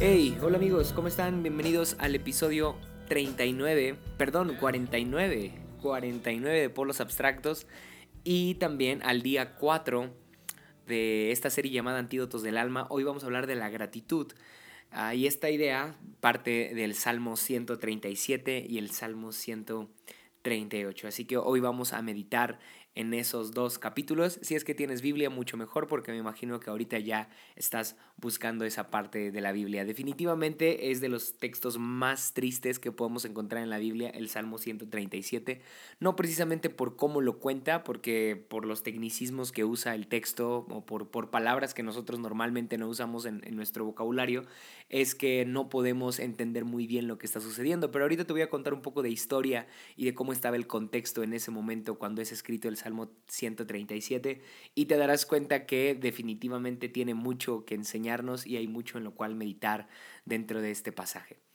Hey, hola amigos, ¿cómo están? Bienvenidos al episodio 39, perdón, 49, 49 de Polos Abstractos y también al día 4 de esta serie llamada Antídotos del Alma. Hoy vamos a hablar de la gratitud. Y esta idea parte del Salmo 137 y el Salmo 138. Así que hoy vamos a meditar en esos dos capítulos. Si es que tienes Biblia, mucho mejor, porque me imagino que ahorita ya estás buscando esa parte de la Biblia. Definitivamente es de los textos más tristes que podemos encontrar en la Biblia, el Salmo 137. No precisamente por cómo lo cuenta, porque por los tecnicismos que usa el texto o por, por palabras que nosotros normalmente no usamos en, en nuestro vocabulario, es que no podemos entender muy bien lo que está sucediendo. Pero ahorita te voy a contar un poco de historia y de cómo estaba el contexto en ese momento cuando es escrito el Salmo Salmo 137, y te darás cuenta que definitivamente tiene mucho que enseñarnos y hay mucho en lo cual meditar dentro de este pasaje.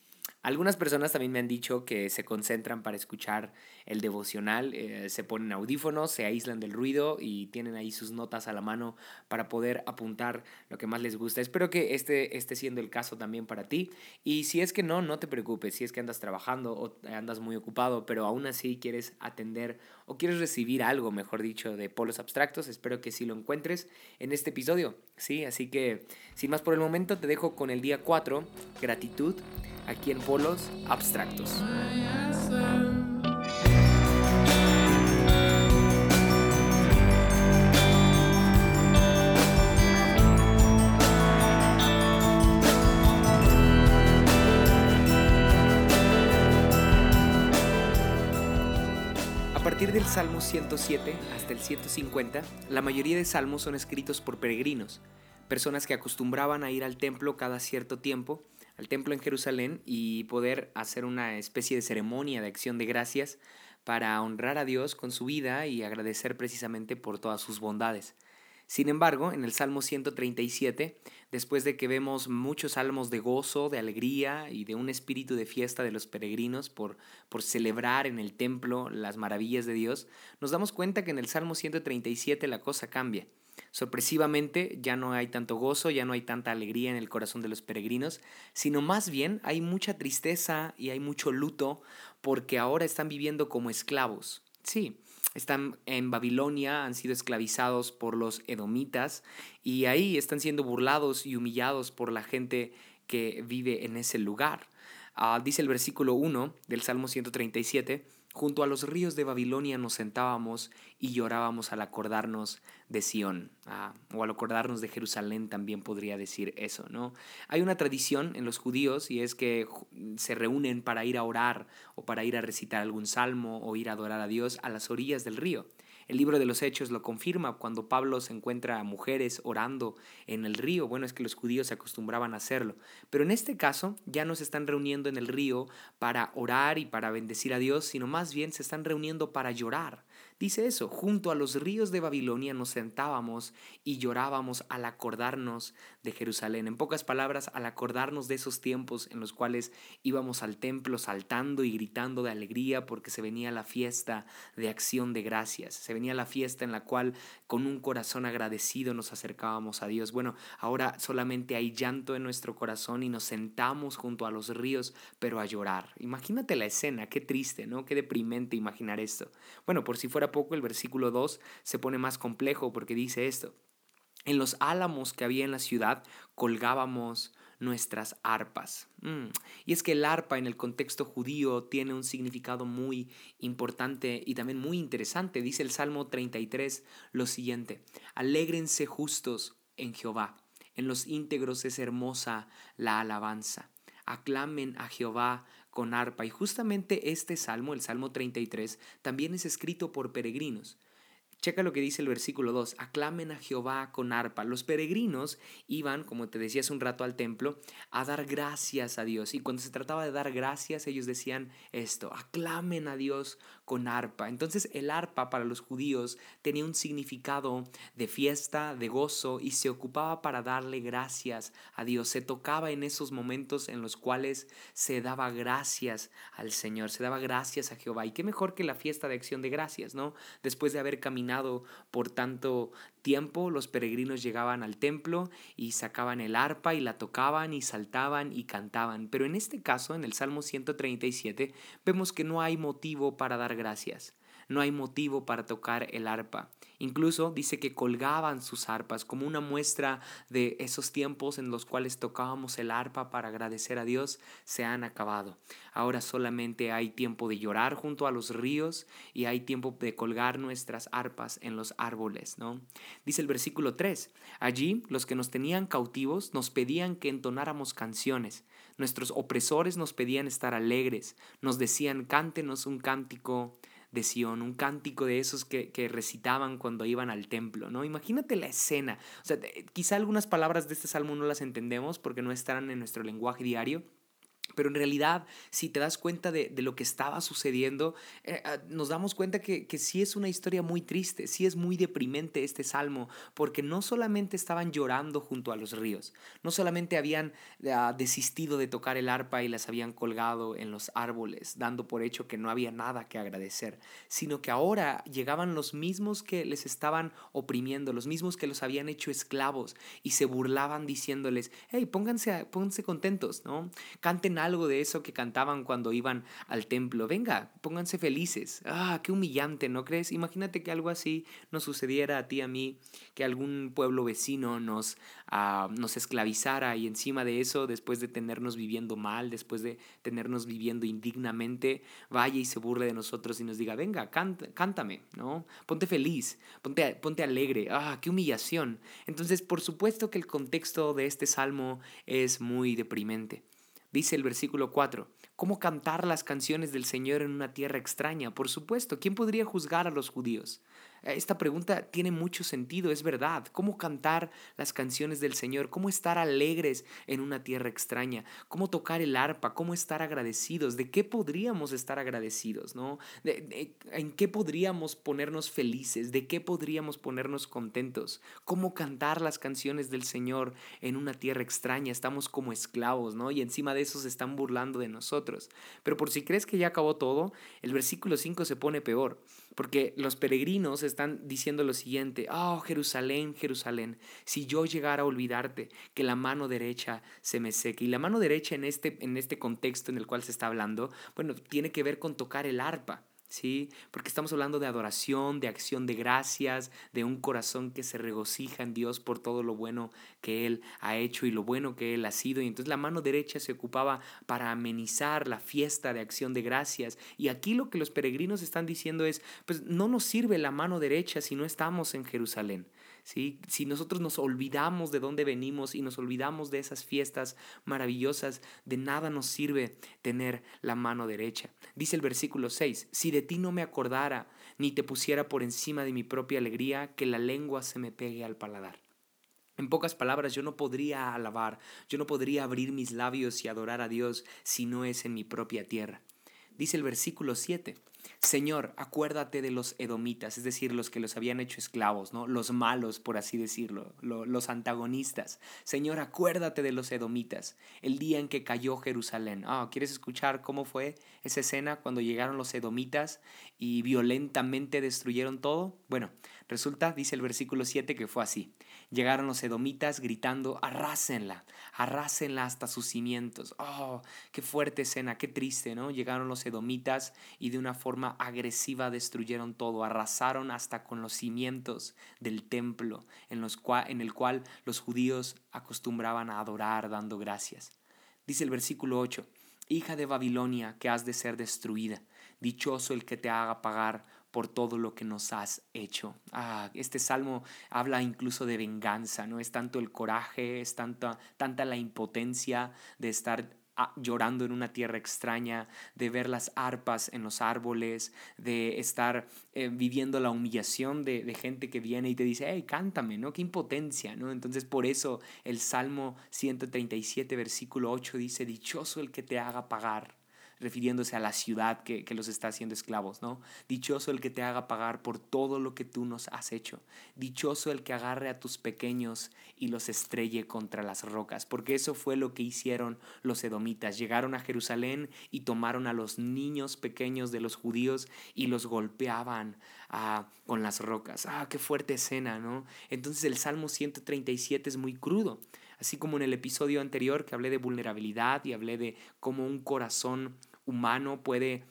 Algunas personas también me han dicho que se concentran para escuchar el devocional, eh, se ponen audífonos, se aíslan del ruido y tienen ahí sus notas a la mano para poder apuntar lo que más les gusta. Espero que este esté siendo el caso también para ti. Y si es que no, no te preocupes, si es que andas trabajando o andas muy ocupado, pero aún así quieres atender o quieres recibir algo, mejor dicho, de polos abstractos, espero que sí lo encuentres en este episodio. Sí, así que sin más por el momento te dejo con el día 4, gratitud aquí en Polos Abstractos. Partir del Salmo 107 hasta el 150, la mayoría de salmos son escritos por peregrinos, personas que acostumbraban a ir al templo cada cierto tiempo al templo en Jerusalén y poder hacer una especie de ceremonia de acción de gracias para honrar a Dios con su vida y agradecer precisamente por todas sus bondades. Sin embargo, en el Salmo 137, después de que vemos muchos salmos de gozo, de alegría y de un espíritu de fiesta de los peregrinos por, por celebrar en el templo las maravillas de Dios, nos damos cuenta que en el Salmo 137 la cosa cambia. Sorpresivamente ya no hay tanto gozo, ya no hay tanta alegría en el corazón de los peregrinos, sino más bien hay mucha tristeza y hay mucho luto porque ahora están viviendo como esclavos. Sí, están en Babilonia, han sido esclavizados por los edomitas y ahí están siendo burlados y humillados por la gente que vive en ese lugar. Ah, dice el versículo 1 del Salmo 137, Junto a los ríos de Babilonia nos sentábamos y llorábamos al acordarnos de Sión, ah, o al acordarnos de Jerusalén también podría decir eso, ¿no? Hay una tradición en los judíos y es que se reúnen para ir a orar o para ir a recitar algún salmo o ir a adorar a Dios a las orillas del río. El libro de los Hechos lo confirma cuando Pablo se encuentra a mujeres orando en el río. Bueno, es que los judíos se acostumbraban a hacerlo. Pero en este caso ya no se están reuniendo en el río para orar y para bendecir a Dios, sino más bien se están reuniendo para llorar. Dice eso, junto a los ríos de Babilonia nos sentábamos y llorábamos al acordarnos de Jerusalén. En pocas palabras, al acordarnos de esos tiempos en los cuales íbamos al templo saltando y gritando de alegría porque se venía la fiesta de acción de gracias, se venía la fiesta en la cual con un corazón agradecido nos acercábamos a Dios. Bueno, ahora solamente hay llanto en nuestro corazón y nos sentamos junto a los ríos, pero a llorar. Imagínate la escena, qué triste, ¿no? Qué deprimente imaginar esto. Bueno, por si fuera poco, el versículo 2 se pone más complejo porque dice esto. En los álamos que había en la ciudad colgábamos nuestras arpas. Mm. Y es que el arpa en el contexto judío tiene un significado muy importante y también muy interesante. Dice el Salmo 33 lo siguiente, alégrense justos en Jehová, en los íntegros es hermosa la alabanza. Aclamen a Jehová con arpa. Y justamente este salmo, el Salmo 33, también es escrito por peregrinos. Checa lo que dice el versículo 2, aclamen a Jehová con arpa. Los peregrinos iban, como te decía hace un rato, al templo a dar gracias a Dios. Y cuando se trataba de dar gracias, ellos decían esto, aclamen a Dios con arpa. Entonces el arpa para los judíos tenía un significado de fiesta, de gozo, y se ocupaba para darle gracias a Dios. Se tocaba en esos momentos en los cuales se daba gracias al Señor, se daba gracias a Jehová. Y qué mejor que la fiesta de acción de gracias, ¿no? Después de haber caminado por tanto tiempo, los peregrinos llegaban al templo y sacaban el arpa y la tocaban y saltaban y cantaban. Pero en este caso, en el Salmo 137, vemos que no hay motivo para dar gracias, no hay motivo para tocar el arpa. Incluso dice que colgaban sus arpas como una muestra de esos tiempos en los cuales tocábamos el arpa para agradecer a Dios, se han acabado. Ahora solamente hay tiempo de llorar junto a los ríos y hay tiempo de colgar nuestras arpas en los árboles, ¿no? Dice el versículo 3, allí los que nos tenían cautivos nos pedían que entonáramos canciones. Nuestros opresores nos pedían estar alegres, nos decían, cántenos un cántico de Sion, un cántico de esos que, que, recitaban cuando iban al templo, ¿no? Imagínate la escena. O sea, quizá algunas palabras de este salmo no las entendemos porque no estarán en nuestro lenguaje diario, pero en realidad, si te das cuenta de, lo que estaba sucediendo, eh, ah, nos damos cuenta que, que sí es una historia muy triste, sí es muy deprimente este salmo, porque no solamente estaban llorando junto a los ríos, no solamente habían ah, desistido de tocar el arpa y las habían colgado en los árboles, dando por hecho que no había nada que agradecer, sino que ahora llegaban los mismos que les estaban oprimiendo, los mismos que los habían hecho esclavos y se burlaban diciéndoles, hey, pónganse, pónganse contentos, ¿no? Canten algo de eso que cantaban cuando iban al templo. Venga, pónganse felices. Ah, qué humillante, ¿no crees? Imagínate que algo así nos sucediera a ti, a mí, que algún pueblo vecino nos, ah, nos esclavizara y encima de eso, después de tenernos viviendo mal, después de tenernos viviendo indignamente, vaya y se burle de nosotros y nos diga, venga, cántame, ¿no? Ponte feliz, ponte, ponte alegre. Ah, qué humillación. Entonces, por supuesto que el contexto de este salmo es muy deprimente. Dice el versículo 4, ¿cómo cantar las canciones del Señor en una tierra extraña? Por supuesto, ¿quién podría juzgar a los judíos? Esta pregunta tiene mucho sentido, es verdad. ¿Cómo cantar las canciones del Señor? ¿Cómo estar alegres en una tierra extraña? ¿Cómo tocar el arpa? ¿Cómo estar agradecidos? ¿De qué podríamos estar agradecidos? ¿no? ¿En qué podríamos ponernos felices? ¿De qué podríamos ponernos contentos? ¿Cómo cantar las canciones del Señor en una tierra extraña? Estamos como esclavos, ¿no? Y encima de eso se están burlando de nosotros. Pero por si crees que ya acabó todo, el versículo 5 se pone peor, porque los peregrinos están diciendo lo siguiente, oh Jerusalén, Jerusalén, si yo llegara a olvidarte, que la mano derecha se me seque. Y la mano derecha en este, en este contexto en el cual se está hablando, bueno, tiene que ver con tocar el arpa. ¿Sí? Porque estamos hablando de adoración, de acción de gracias, de un corazón que se regocija en Dios por todo lo bueno que Él ha hecho y lo bueno que Él ha sido. Y entonces la mano derecha se ocupaba para amenizar la fiesta de acción de gracias. Y aquí lo que los peregrinos están diciendo es, pues no nos sirve la mano derecha si no estamos en Jerusalén. Si nosotros nos olvidamos de dónde venimos y nos olvidamos de esas fiestas maravillosas, de nada nos sirve tener la mano derecha. Dice el versículo 6, si de ti no me acordara, ni te pusiera por encima de mi propia alegría, que la lengua se me pegue al paladar. En pocas palabras, yo no podría alabar, yo no podría abrir mis labios y adorar a Dios si no es en mi propia tierra. Dice el versículo 7, Señor, acuérdate de los edomitas, es decir, los que los habían hecho esclavos, ¿no? Los malos, por así decirlo, los antagonistas. Señor, acuérdate de los edomitas, el día en que cayó Jerusalén. Ah, ¿quieres escuchar cómo fue esa escena cuando llegaron los edomitas y violentamente destruyeron todo? Bueno, resulta, dice el versículo 7, que fue así. Llegaron los edomitas gritando, arrásenla, arrásenla hasta sus cimientos. Oh, qué fuerte escena, qué triste, ¿no? Llegaron los edomitas y de una forma agresiva destruyeron todo, arrasaron hasta con los cimientos del templo en, los en el cual los judíos acostumbraban a adorar dando gracias. Dice el versículo 8, Hija de Babilonia, que has de ser destruida, dichoso el que te haga pagar por todo lo que nos has hecho. Ah, este salmo habla incluso de venganza, ¿no? Es tanto el coraje, es tanta, tanta la impotencia de estar llorando en una tierra extraña, de ver las arpas en los árboles, de estar eh, viviendo la humillación de, de, gente que viene y te dice, hey, cántame, ¿no? Qué impotencia, ¿no? Entonces por eso el Salmo 137, versículo 8 dice, dichoso el que te haga pagar refiriéndose a la ciudad que, los está haciendo esclavos, ¿no? Dichoso el que te haga pagar por todo lo que tú nos has hecho. Dichoso el que agarre a tus pequeños y los estrelle contra las rocas, porque eso fue lo que hicieron los edomitas. Llegaron a Jerusalén y tomaron a los niños pequeños de los judíos y los golpeaban ah, con las rocas. Ah, qué fuerte escena, ¿no? Entonces el Salmo 137 es muy crudo. Así como en el episodio anterior que hablé de vulnerabilidad y hablé de cómo un corazón humano puede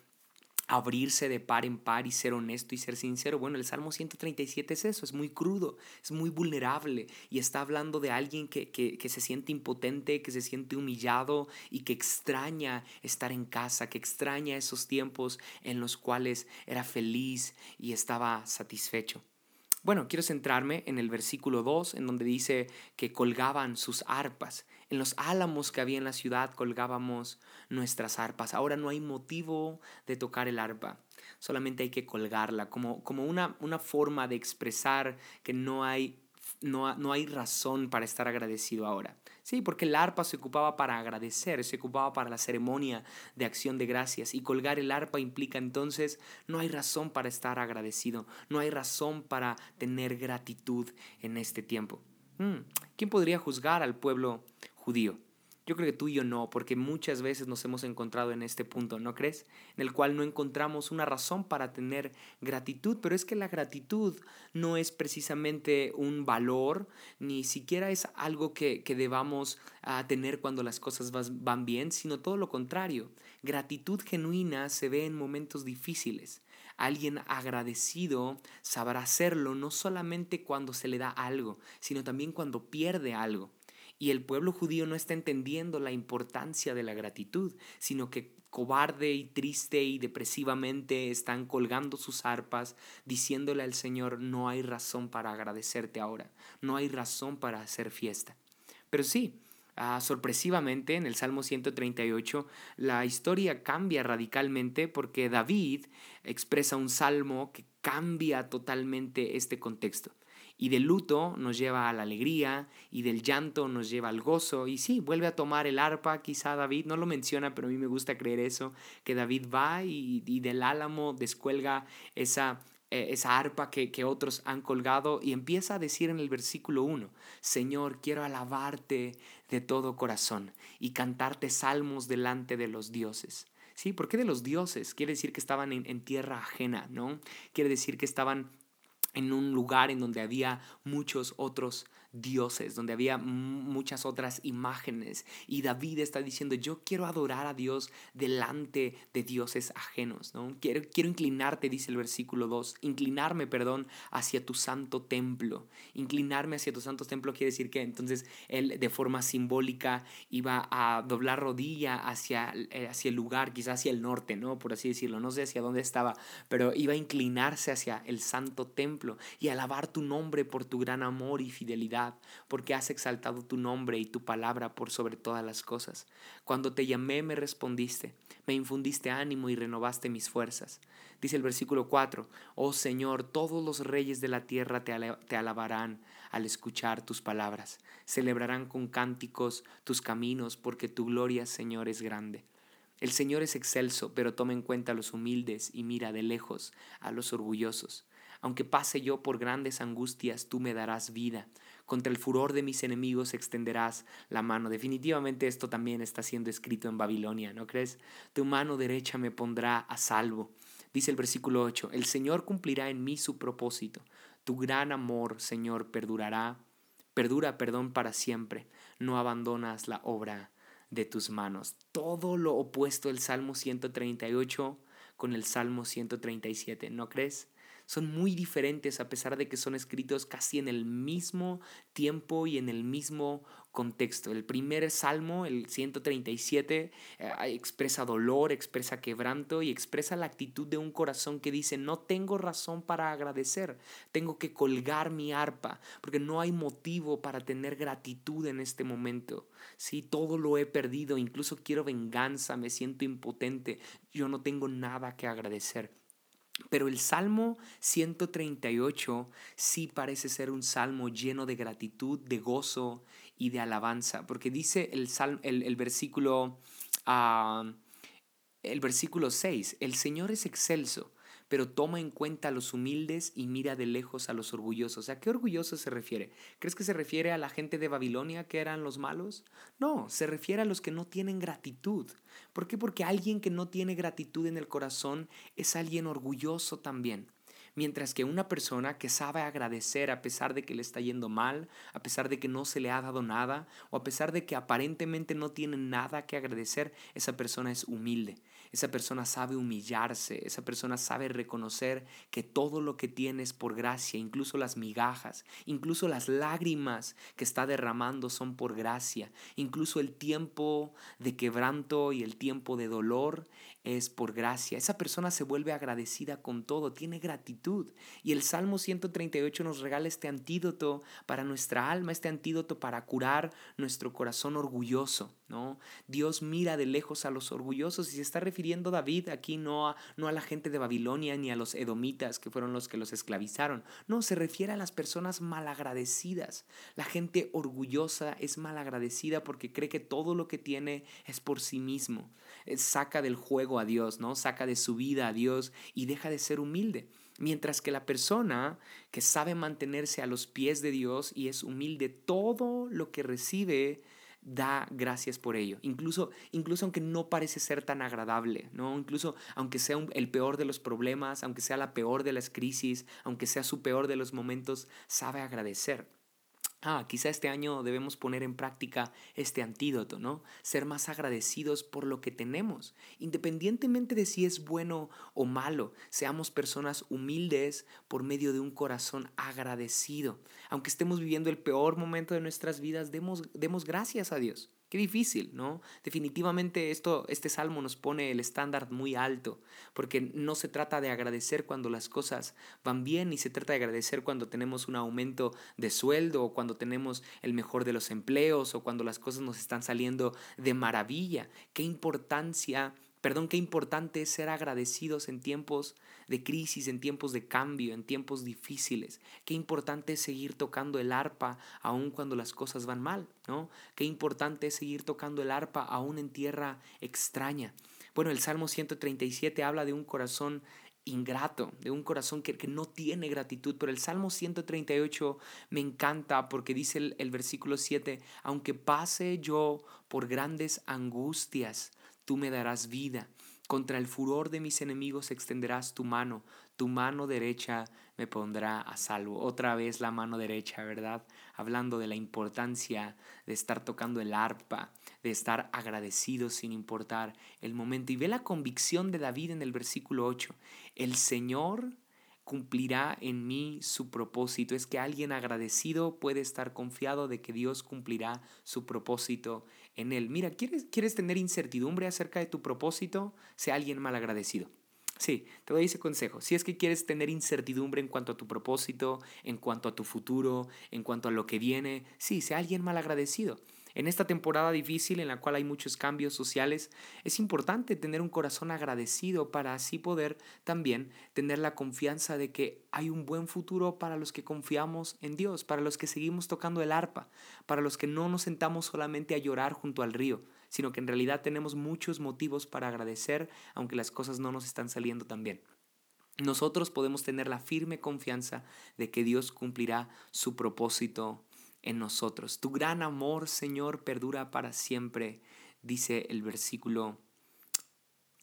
abrirse de par en par y ser honesto y ser sincero. Bueno, el Salmo 137 es eso, es muy crudo, es muy vulnerable y está hablando de alguien que, que, se siente impotente, que se siente humillado y que extraña estar en casa, que extraña esos tiempos en los cuales era feliz y estaba satisfecho. Bueno, quiero centrarme en el versículo 2, en donde dice que colgaban sus arpas. En los álamos que había en la ciudad colgábamos nuestras arpas. Ahora no hay motivo de tocar el arpa, solamente hay que colgarla como, como una, una forma de expresar que no hay, no, no hay razón para estar agradecido ahora. Sí, porque el arpa se ocupaba para agradecer, se ocupaba para la ceremonia de acción de gracias y colgar el arpa implica entonces no hay razón para estar agradecido, no hay razón para tener gratitud en este tiempo. Mm, ¿Quién podría juzgar al pueblo judío? Yo creo que tú y yo no, porque muchas veces nos hemos encontrado en este punto, ¿no crees? En el cual no encontramos una razón para tener gratitud, pero es que la gratitud no es precisamente un valor, ni siquiera es algo que, debamos ah, tener cuando las cosas van bien, sino todo lo contrario. Gratitud genuina se ve en momentos difíciles. Alguien agradecido sabrá hacerlo no solamente cuando se le da algo, sino también cuando pierde algo. Y el pueblo judío no está entendiendo la importancia de la gratitud, sino que cobarde y triste y depresivamente están colgando sus arpas, diciéndole al Señor, no hay razón para agradecerte ahora, no hay razón para hacer fiesta. Pero sí, ah, sorpresivamente en el Salmo 138 la historia cambia radicalmente porque David expresa un salmo que cambia totalmente este contexto. Y del luto nos lleva a la alegría y del llanto nos lleva al gozo. Y sí, vuelve a tomar el arpa, quizá David, no lo menciona, pero a mí me gusta creer eso, que David va y, del álamo descuelga esa, eh, esa arpa que, que, otros han colgado y empieza a decir en el versículo 1, Señor, quiero alabarte de todo corazón y cantarte salmos delante de los dioses. Sí, ¿por qué de los dioses? Quiere decir que estaban en, en tierra ajena, ¿no? Quiere decir que estaban en un lugar en donde había muchos otros dioses, donde había muchas otras imágenes. Y David está diciendo, yo quiero adorar a Dios delante de dioses ajenos. ¿no? Quiero, quiero inclinarte, dice el versículo 2, inclinarme, perdón, hacia tu santo templo. Inclinarme hacia tu santo templo quiere decir que entonces él de forma simbólica iba a doblar rodilla hacia, eh, hacia el lugar, quizás hacia el norte, ¿no? por así decirlo. No sé hacia dónde estaba, pero iba a inclinarse hacia el santo templo y alabar tu nombre por tu gran amor y fidelidad porque has exaltado tu nombre y tu palabra por sobre todas las cosas. Cuando te llamé me respondiste, me infundiste ánimo y renovaste mis fuerzas. Dice el versículo 4, Oh Señor, todos los reyes de la tierra te, alabarán al escuchar tus palabras, celebrarán con cánticos tus caminos, porque tu gloria, Señor, es grande. El Señor es excelso, pero toma en cuenta a los humildes y mira de lejos a los orgullosos. Aunque pase yo por grandes angustias, tú me darás vida. Contra el furor de mis enemigos extenderás la mano. Definitivamente esto también está siendo escrito en Babilonia, ¿no crees? Tu mano derecha me pondrá a salvo. Dice el versículo 8, el Señor cumplirá en mí su propósito. Tu gran amor, Señor, perdurará, perdura, perdón, para siempre. No abandonas la obra de tus manos. Todo lo opuesto el Salmo 138 con el Salmo 137, ¿no crees? Son muy diferentes a pesar de que son escritos casi en el mismo tiempo y en el mismo contexto. El primer salmo, el 137, eh, expresa dolor, expresa quebranto y expresa la actitud de un corazón que dice, no tengo razón para agradecer, tengo que colgar mi arpa, porque no hay motivo para tener gratitud en este momento. Si todo lo he perdido, incluso quiero venganza, me siento impotente, yo no tengo nada que agradecer. Pero el Salmo 138 sí parece ser un salmo lleno de gratitud, de gozo y de alabanza, porque dice el, el, versículo, uh, el versículo 6, el Señor es excelso, pero toma en cuenta a los humildes y mira de lejos a los orgullosos. ¿A qué orgulloso se refiere? ¿Crees que se refiere a la gente de Babilonia que eran los malos? No, se refiere a los que no tienen gratitud. ¿Por qué? Porque alguien que no tiene gratitud en el corazón es alguien orgulloso también. Mientras que una persona que sabe agradecer a pesar de que le está yendo mal, a pesar de que no se le ha dado nada, o a pesar de que aparentemente no tiene nada que agradecer, esa persona es humilde. Esa persona sabe humillarse, esa persona sabe reconocer que todo lo que tiene es por gracia, incluso las migajas, incluso las lágrimas que está derramando son por gracia, incluso el tiempo de quebranto y el tiempo de dolor es por gracia. Esa persona se vuelve agradecida con todo, tiene gratitud. Y el Salmo 138 nos regala este antídoto para nuestra alma, este antídoto para curar nuestro corazón orgulloso. ¿no? Dios mira de lejos a los orgullosos y se está refiriendo David aquí no a, no a la gente de Babilonia ni a los edomitas que fueron los que los esclavizaron. No, se refiere a las personas malagradecidas. La gente orgullosa es malagradecida porque cree que todo lo que tiene es por sí mismo. Eh, saca del juego a Dios, ¿no? Saca de su vida a Dios y deja de ser humilde. Mientras que la persona que sabe mantenerse a los pies de Dios y es humilde, todo lo que recibe da gracias por ello. Incluso, incluso aunque no parece ser tan agradable, ¿no? Incluso aunque sea el peor de los problemas, aunque sea la peor de las crisis, aunque sea su peor de los momentos, sabe agradecer. Ah, quizá este año debemos poner en práctica este antídoto, ¿no? Ser más agradecidos por lo que tenemos, independientemente de si es bueno o malo. Seamos personas humildes por medio de un corazón agradecido. Aunque estemos viviendo el peor momento de nuestras vidas, demos, demos gracias a Dios. Qué difícil, ¿no? Definitivamente esto, este salmo nos pone el estándar muy alto, porque no se trata de agradecer cuando las cosas van bien, ni se trata de agradecer cuando tenemos un aumento de sueldo o cuando tenemos el mejor de los empleos o cuando las cosas nos están saliendo de maravilla. Qué importancia Perdón, qué importante es ser agradecidos en tiempos de crisis, en tiempos de cambio, en tiempos difíciles. Qué importante es seguir tocando el arpa aun cuando las cosas van mal, ¿no? Qué importante es seguir tocando el arpa aún en tierra extraña. Bueno, el Salmo 137 habla de un corazón ingrato, de un corazón que, no tiene gratitud. Pero el Salmo 138 me encanta porque dice el, el versículo 7, aunque pase yo por grandes angustias, tú me darás vida. Contra el furor de mis enemigos extenderás tu mano, tu mano derecha me pondrá a salvo. Otra vez la mano derecha, ¿verdad? Hablando de la importancia de estar tocando el arpa, de estar agradecido sin importar el momento. Y ve la convicción de David en el versículo 8. El Señor cumplirá en mí su propósito. Es que alguien agradecido puede estar confiado de que Dios cumplirá su propósito en él. Mira, ¿quieres, ¿quieres tener incertidumbre acerca de tu propósito? Sea alguien mal agradecido. Sí, te doy ese consejo. Si es que quieres tener incertidumbre en cuanto a tu propósito, en cuanto a tu futuro, en cuanto a lo que viene, sí, sea alguien mal agradecido. En esta temporada difícil en la cual hay muchos cambios sociales, es importante tener un corazón agradecido para así poder también tener la confianza de que hay un buen futuro para los que confiamos en Dios, para los que seguimos tocando el arpa, para los que no nos sentamos solamente a llorar junto al río, sino que en realidad tenemos muchos motivos para agradecer aunque las cosas no nos están saliendo tan bien. Nosotros podemos tener la firme confianza de que Dios cumplirá su propósito en nosotros. Tu gran amor, Señor, perdura para siempre, dice el versículo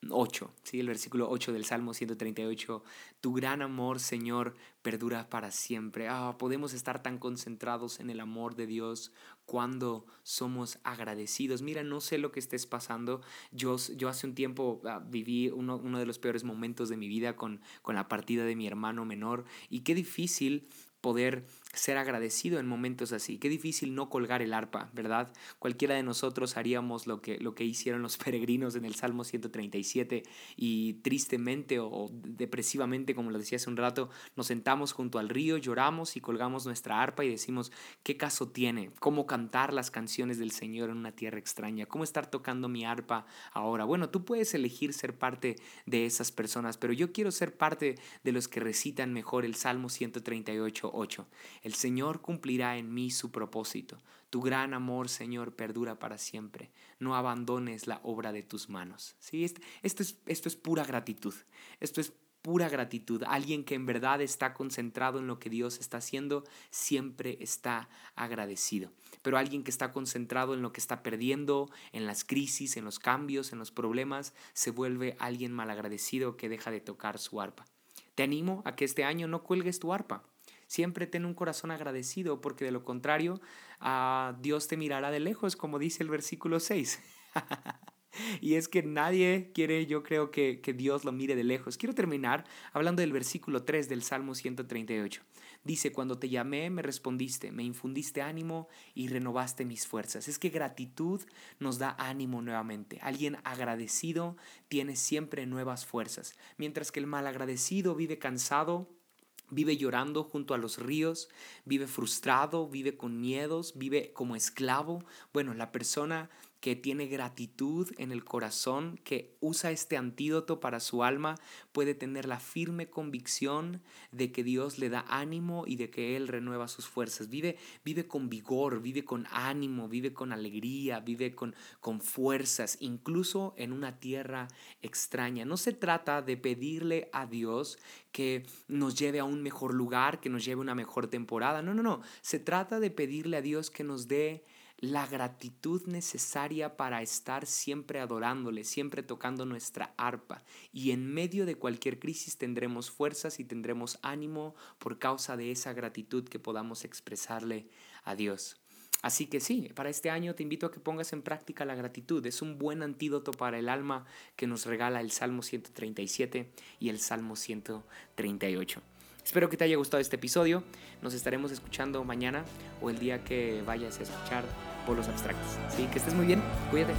8, ¿sí? el versículo 8 del Salmo 138, tu gran amor, Señor, perdura para siempre. Ah, podemos estar tan concentrados en el amor de Dios cuando somos agradecidos. Mira, no sé lo que estés pasando. Yo, yo hace un tiempo ah, viví uno, uno, de los peores momentos de mi vida con, con la partida de mi hermano menor y qué difícil poder ser agradecido en momentos así. Qué difícil no colgar el arpa, ¿verdad? Cualquiera de nosotros haríamos lo que, lo que hicieron los peregrinos en el Salmo 137 y tristemente o depresivamente, como lo decía hace un rato, nos sentamos junto al río, lloramos y colgamos nuestra arpa y decimos, ¿qué caso tiene? ¿Cómo cantar las canciones del Señor en una tierra extraña? ¿Cómo estar tocando mi arpa ahora? Bueno, tú puedes elegir ser parte de esas personas, pero yo quiero ser parte de los que recitan mejor el Salmo 138, 8. El Señor cumplirá en mí su propósito. Tu gran amor, Señor, perdura para siempre. No abandones la obra de tus manos. ¿Sí? Esto, es, esto es pura gratitud. Esto es pura gratitud. Alguien que en verdad está concentrado en lo que Dios está haciendo, siempre está agradecido. Pero alguien que está concentrado en lo que está perdiendo, en las crisis, en los cambios, en los problemas, se vuelve alguien malagradecido que deja de tocar su arpa. Te animo a que este año no cuelgues tu arpa. Siempre ten un corazón agradecido, porque de lo contrario, a Dios te mirará de lejos, como dice el versículo 6. y es que nadie quiere, yo creo que, que Dios lo mire de lejos. Quiero terminar hablando del versículo 3 del Salmo 138. Dice, cuando te llamé, me respondiste, me infundiste ánimo y renovaste mis fuerzas. Es que gratitud nos da ánimo nuevamente. Alguien agradecido tiene siempre nuevas fuerzas, mientras que el mal agradecido vive cansado Vive llorando junto a los ríos, vive frustrado, vive con miedos, vive como esclavo. Bueno, la persona que tiene gratitud en el corazón, que usa este antídoto para su alma, puede tener la firme convicción de que Dios le da ánimo y de que Él renueva sus fuerzas. Vive, vive con vigor, vive con ánimo, vive con alegría, vive con, con fuerzas, incluso en una tierra extraña. No se trata de pedirle a Dios que nos lleve a un mejor lugar, que nos lleve a una mejor temporada. No, no, no. Se trata de pedirle a Dios que nos dé la gratitud necesaria para estar siempre adorándole, siempre tocando nuestra arpa. Y en medio de cualquier crisis tendremos fuerzas y tendremos ánimo por causa de esa gratitud que podamos expresarle a Dios. Así que sí, para este año te invito a que pongas en práctica la gratitud. Es un buen antídoto para el alma que nos regala el Salmo 137 y el Salmo 138. Espero que te haya gustado este episodio. Nos estaremos escuchando mañana o el día que vayas a escuchar polos abstractos. Así que estés muy bien. Cuídate.